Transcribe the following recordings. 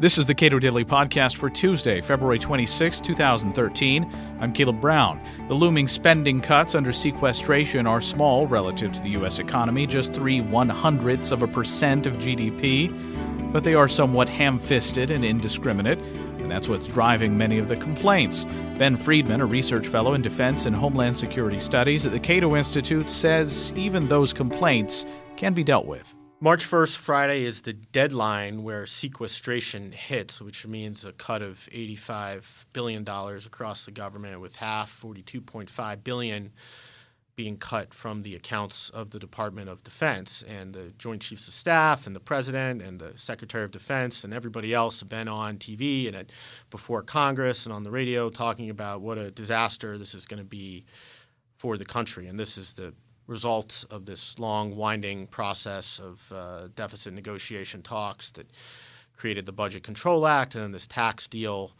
This is the Cato Daily Podcast for Tuesday, February 26, 2013. I'm Caleb Brown. The looming spending cuts under sequestration are small relative to the U.S. economy, just three one hundredths of a percent of GDP, but they are somewhat ham fisted and indiscriminate, and that's what's driving many of the complaints. Ben Friedman, a research fellow in defense and homeland security studies at the Cato Institute, says even those complaints can be dealt with. March 1st, Friday, is the deadline where sequestration hits, which means a cut of $85 billion across the government, with half, 42.5 billion, being cut from the accounts of the Department of Defense. And the Joint Chiefs of Staff and the President and the Secretary of Defense and everybody else have been on TV and at, before Congress and on the radio talking about what a disaster this is going to be for the country. And this is the result of this long, winding process of uh, deficit negotiation talks that created the Budget Control Act and then this tax deal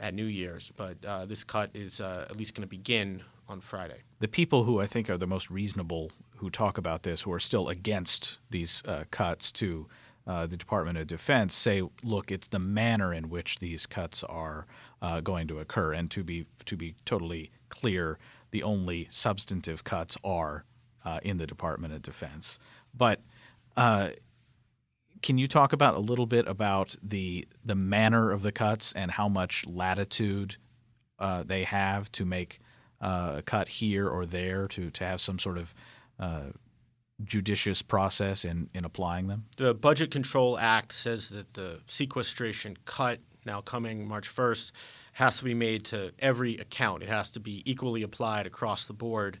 at New Year's. But uh, this cut is uh, at least going to begin on Friday. The people who I think are the most reasonable who talk about this, who are still against these uh, cuts to uh, the Department of Defense, say, look, it's the manner in which these cuts are uh, going to occur. And to be to be totally clear, the only substantive cuts are uh, in the Department of Defense. But uh, can you talk about a little bit about the the manner of the cuts and how much latitude uh, they have to make uh, a cut here or there to to have some sort of uh, judicious process in in applying them? The Budget Control Act says that the sequestration cut now coming March 1st has to be made to every account. It has to be equally applied across the board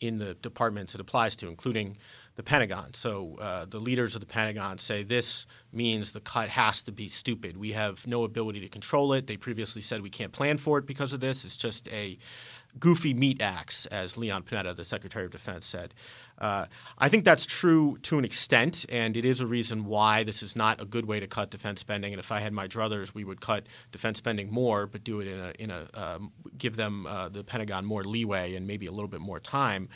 in the departments it applies to, including the Pentagon. So uh, the leaders of the Pentagon say this means the cut has to be stupid. We have no ability to control it. They previously said we can't plan for it because of this. It's just a goofy meat axe, as Leon Panetta, the Secretary of Defense, said. Uh, I think that's true to an extent, and it is a reason why this is not a good way to cut defense spending. And if I had my druthers, we would cut defense spending more, but do it in a in a um, give them uh, the Pentagon more leeway and maybe a little bit more time.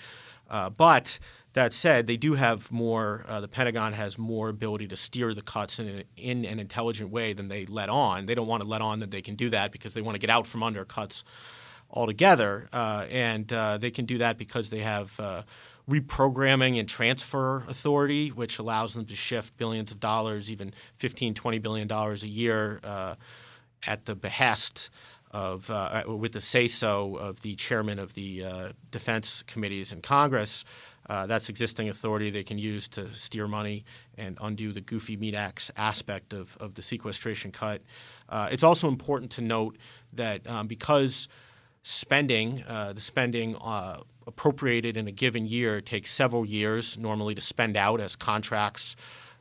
Uh, but that said, they do have more. Uh, the Pentagon has more ability to steer the cuts in, in an intelligent way than they let on. They don't want to let on that they can do that because they want to get out from under cuts altogether, uh, and uh, they can do that because they have uh, reprogramming and transfer authority, which allows them to shift billions of dollars, even 15, 20 billion dollars a year, uh, at the behest of, uh, with the say so of the chairman of the uh, defense committees in Congress. Uh, that's existing authority they can use to steer money and undo the goofy meat axe aspect of, of the sequestration cut. Uh, it's also important to note that um, because spending, uh, the spending uh, appropriated in a given year takes several years normally to spend out as contracts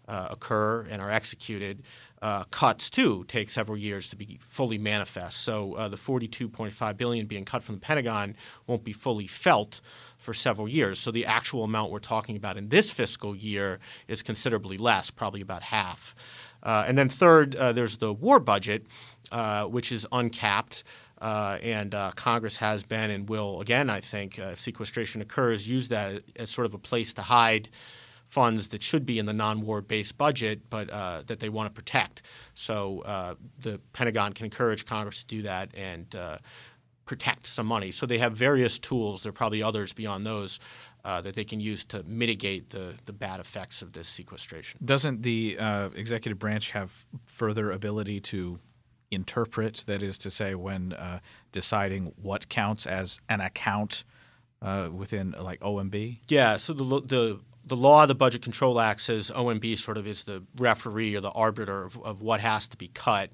uh, occur and are executed. Uh, cuts too take several years to be fully manifest. So uh, the 42.5 billion being cut from the Pentagon won't be fully felt for several years. So the actual amount we're talking about in this fiscal year is considerably less, probably about half. Uh, and then third, there's the war budget, which is uncapped. Uh, and uh, Congress has been and will again, I think, uh, if sequestration occurs, use that as sort of a place to hide funds that should be in the non-war based budget, but uh, that they want to protect. So uh, the Pentagon can encourage Congress to do that and uh, protect some money. So they have various tools. There are probably others beyond those. that they can use to mitigate the, the bad effects of this sequestration. Doesn't the executive branch have further ability to interpret, that is to say, when uh, deciding what counts as an account uh, within like OMB? Yeah. So the the the law, of the Budget Control Act says OMB sort of is the referee or the arbiter of, of what has to be cut.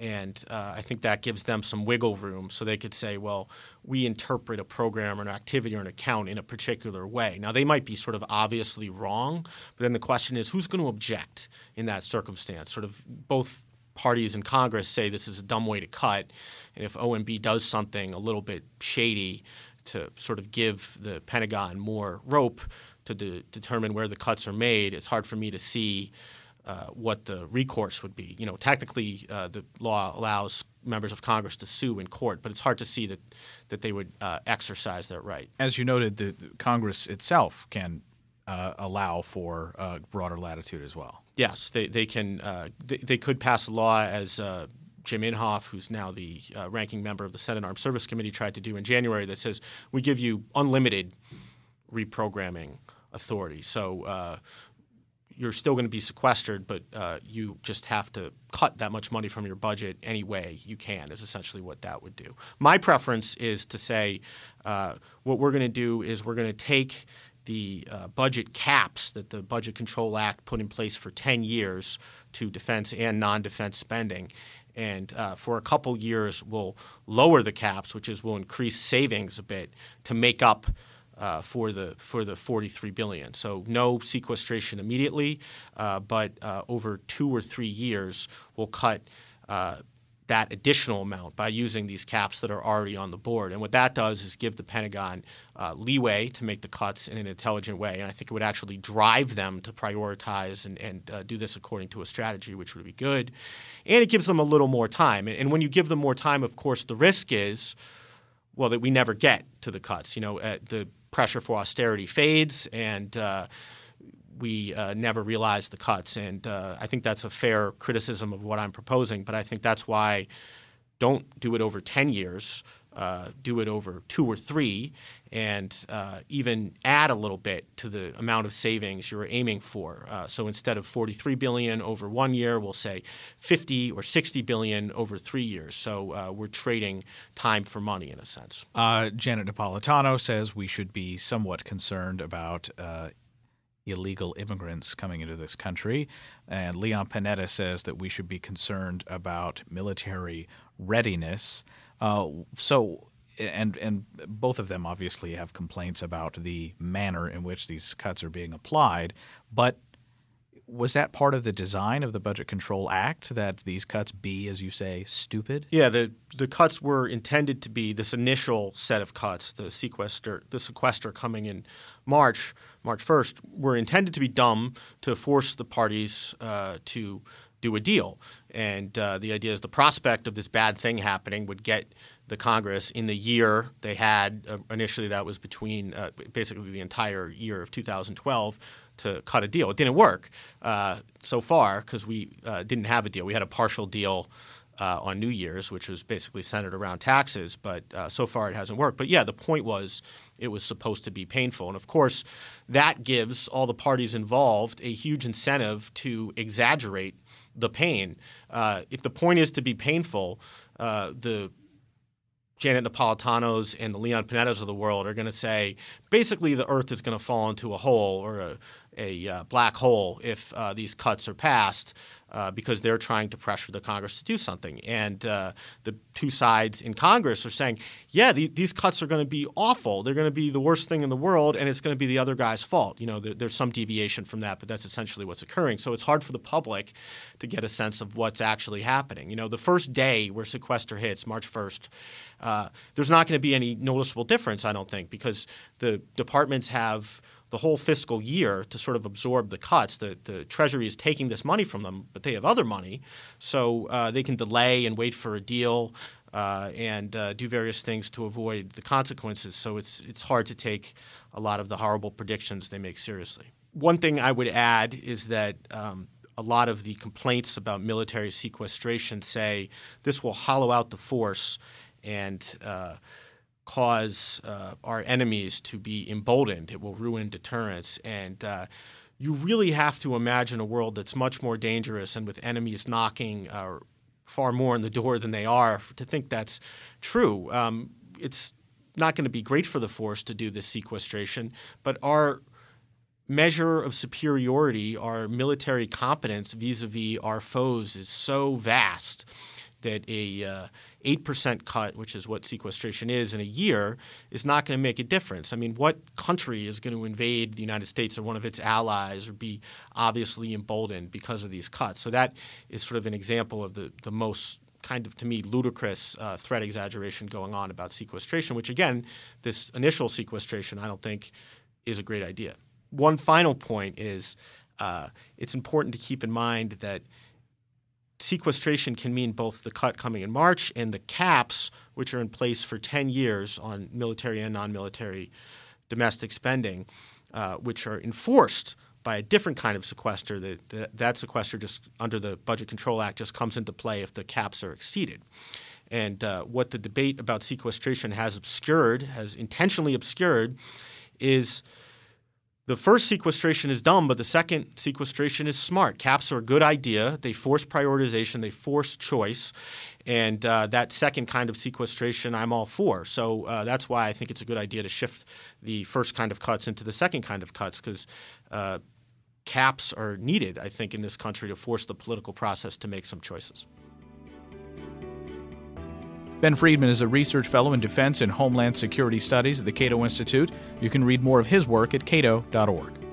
And uh, I think that gives them some wiggle room so they could say, well, we interpret a program or an activity or an account in a particular way. Now, they might be sort of obviously wrong, but then the question is who's going to object in that circumstance? Sort of both parties in Congress say this is a dumb way to cut, and if OMB does something a little bit shady to sort of give the Pentagon more rope to de- determine where the cuts are made, it's hard for me to see uh, what the recourse would be. You know, technically, uh, the law allows members of Congress to sue in court, but it's hard to see that that they would uh, exercise that right. As you noted, the, the Congress itself can uh, allow for uh, broader latitude as well. Yes, they they can uh, they, they could pass a law as. Uh, Jim Inhofe, who's now the uh, ranking member of the Senate Armed Service Committee, tried to do in January that says we give you unlimited reprogramming authority. So uh, you're still going to be sequestered, but uh, you just have to cut that much money from your budget any way you can, is essentially what that would do. My preference is to say uh, what we're going to do is we're going to take the uh, budget caps that the Budget Control Act put in place for 10 years to defense and non defense spending. And uh, for a couple years, we'll lower the caps, which is we'll increase savings a bit to make up uh, for the for the 43 billion. So no sequestration immediately, uh, but uh, over two or three years, we'll cut uh, that additional amount by using these caps that are already on the board. And what that does is give the Pentagon uh, leeway to make the cuts in an intelligent way. And I think it would actually drive them to prioritize and, and uh, do this according to a strategy, which would be good. And it gives them a little more time. And when you give them more time, of course, the risk is well that we never get to the cuts. You know, the pressure for austerity fades and uh, we uh, never realize the cuts. And uh, I think that's a fair criticism of what I'm proposing, but I think that's why don't do it over 10 years uh, do it over two or three, and uh, even add a little bit to the amount of savings you're aiming for. Uh, so instead of 43 billion over one year, we'll say 50 or 60 billion over three years. So uh, we're trading time for money in a sense. Janet Napolitano says we should be somewhat concerned about illegal immigrants coming into this country. And Leon Panetta says that we should be concerned about military readiness. Uh, so, and and both of them obviously have complaints about the manner in which these cuts are being applied. But was that part of the design of the Budget Control Act that these cuts be, as you say, stupid? Yeah, the the cuts were intended to be this initial set of cuts, the sequester, the sequester coming in March, March first, were intended to be dumb to force the parties uh, to do a deal. And uh, the idea is the prospect of this bad thing happening would get the Congress in the year they had uh, initially that was between uh, basically the entire year of 2012 to cut a deal. It didn't work uh, so far because we uh, didn't have a deal. We had a partial deal. Uh, on New Year's, which was basically centered around taxes, but uh, so far it hasn't worked. But yeah, the point was it was supposed to be painful. And of course, that gives all the parties involved a huge incentive to exaggerate the pain. If the point is to be painful, the Janet Napolitanos and the Leon Panettas of the world are going to say basically the Earth is going to fall into a hole or a, a uh, black hole if uh, these cuts are passed uh, because they're trying to pressure the Congress to do something. And uh, the two sides in Congress are saying, yeah, the, these cuts are going to be awful. They're going to be the worst thing in the world, and it's going to be the other guy's fault. You know, there, there's some deviation from that, but that's essentially what's occurring. So it's hard for the public to get a sense of what's actually happening. You know, the first day where sequester hits, March 1st, uh, there's not going to be any noticeable difference, I don't think, because the departments have – the whole fiscal year to sort of absorb the cuts. The, the Treasury is taking this money from them, but they have other money, so uh, they can delay and wait for a deal uh, and uh, do various things to avoid the consequences. So it's it's hard to take a lot of the horrible predictions they make seriously. One thing I would add is that. Um, a lot of the complaints about military sequestration say this will hollow out the force and uh, cause uh, our enemies to be emboldened. It will ruin deterrence. And uh, you really have to imagine a world that's much more dangerous and with enemies knocking uh, far more on the door than they are to think that's true. Um, it's not going to be great for the force to do this sequestration, but our measure of superiority, our military competence vis a vis our foes, is so vast that a uh, 8% cut, which is what sequestration is in a year, is not going to make a difference. I mean, what country is going to invade the United States or one of its allies or be obviously emboldened because of these cuts? So that is sort of an example of the, the most kind of to me ludicrous uh, threat exaggeration going on about sequestration, which again, this initial sequestration, I don't think is a great idea. One final point is uh, it's important to keep in mind that sequestration can mean both the cut coming in March and the caps, which are in place for 10 years on military and non military domestic spending, uh, which are enforced by a different kind of sequester. That, that, that sequester just under the Budget Control Act just comes into play if the caps are exceeded. And uh, what the debate about sequestration has obscured, has intentionally obscured, is the first sequestration is dumb, but the second sequestration is smart. Caps are a good idea. They force prioritization, they force choice. And uh, that second kind of sequestration, I'm all for. So uh, that's why I think it's a good idea to shift the first kind of cuts into the second kind of cuts because uh, caps are needed, I think, in this country to force the political process to make some choices. Ben Friedman is a research fellow in defense and homeland security studies at the Cato Institute. You can read more of his work at cato.org.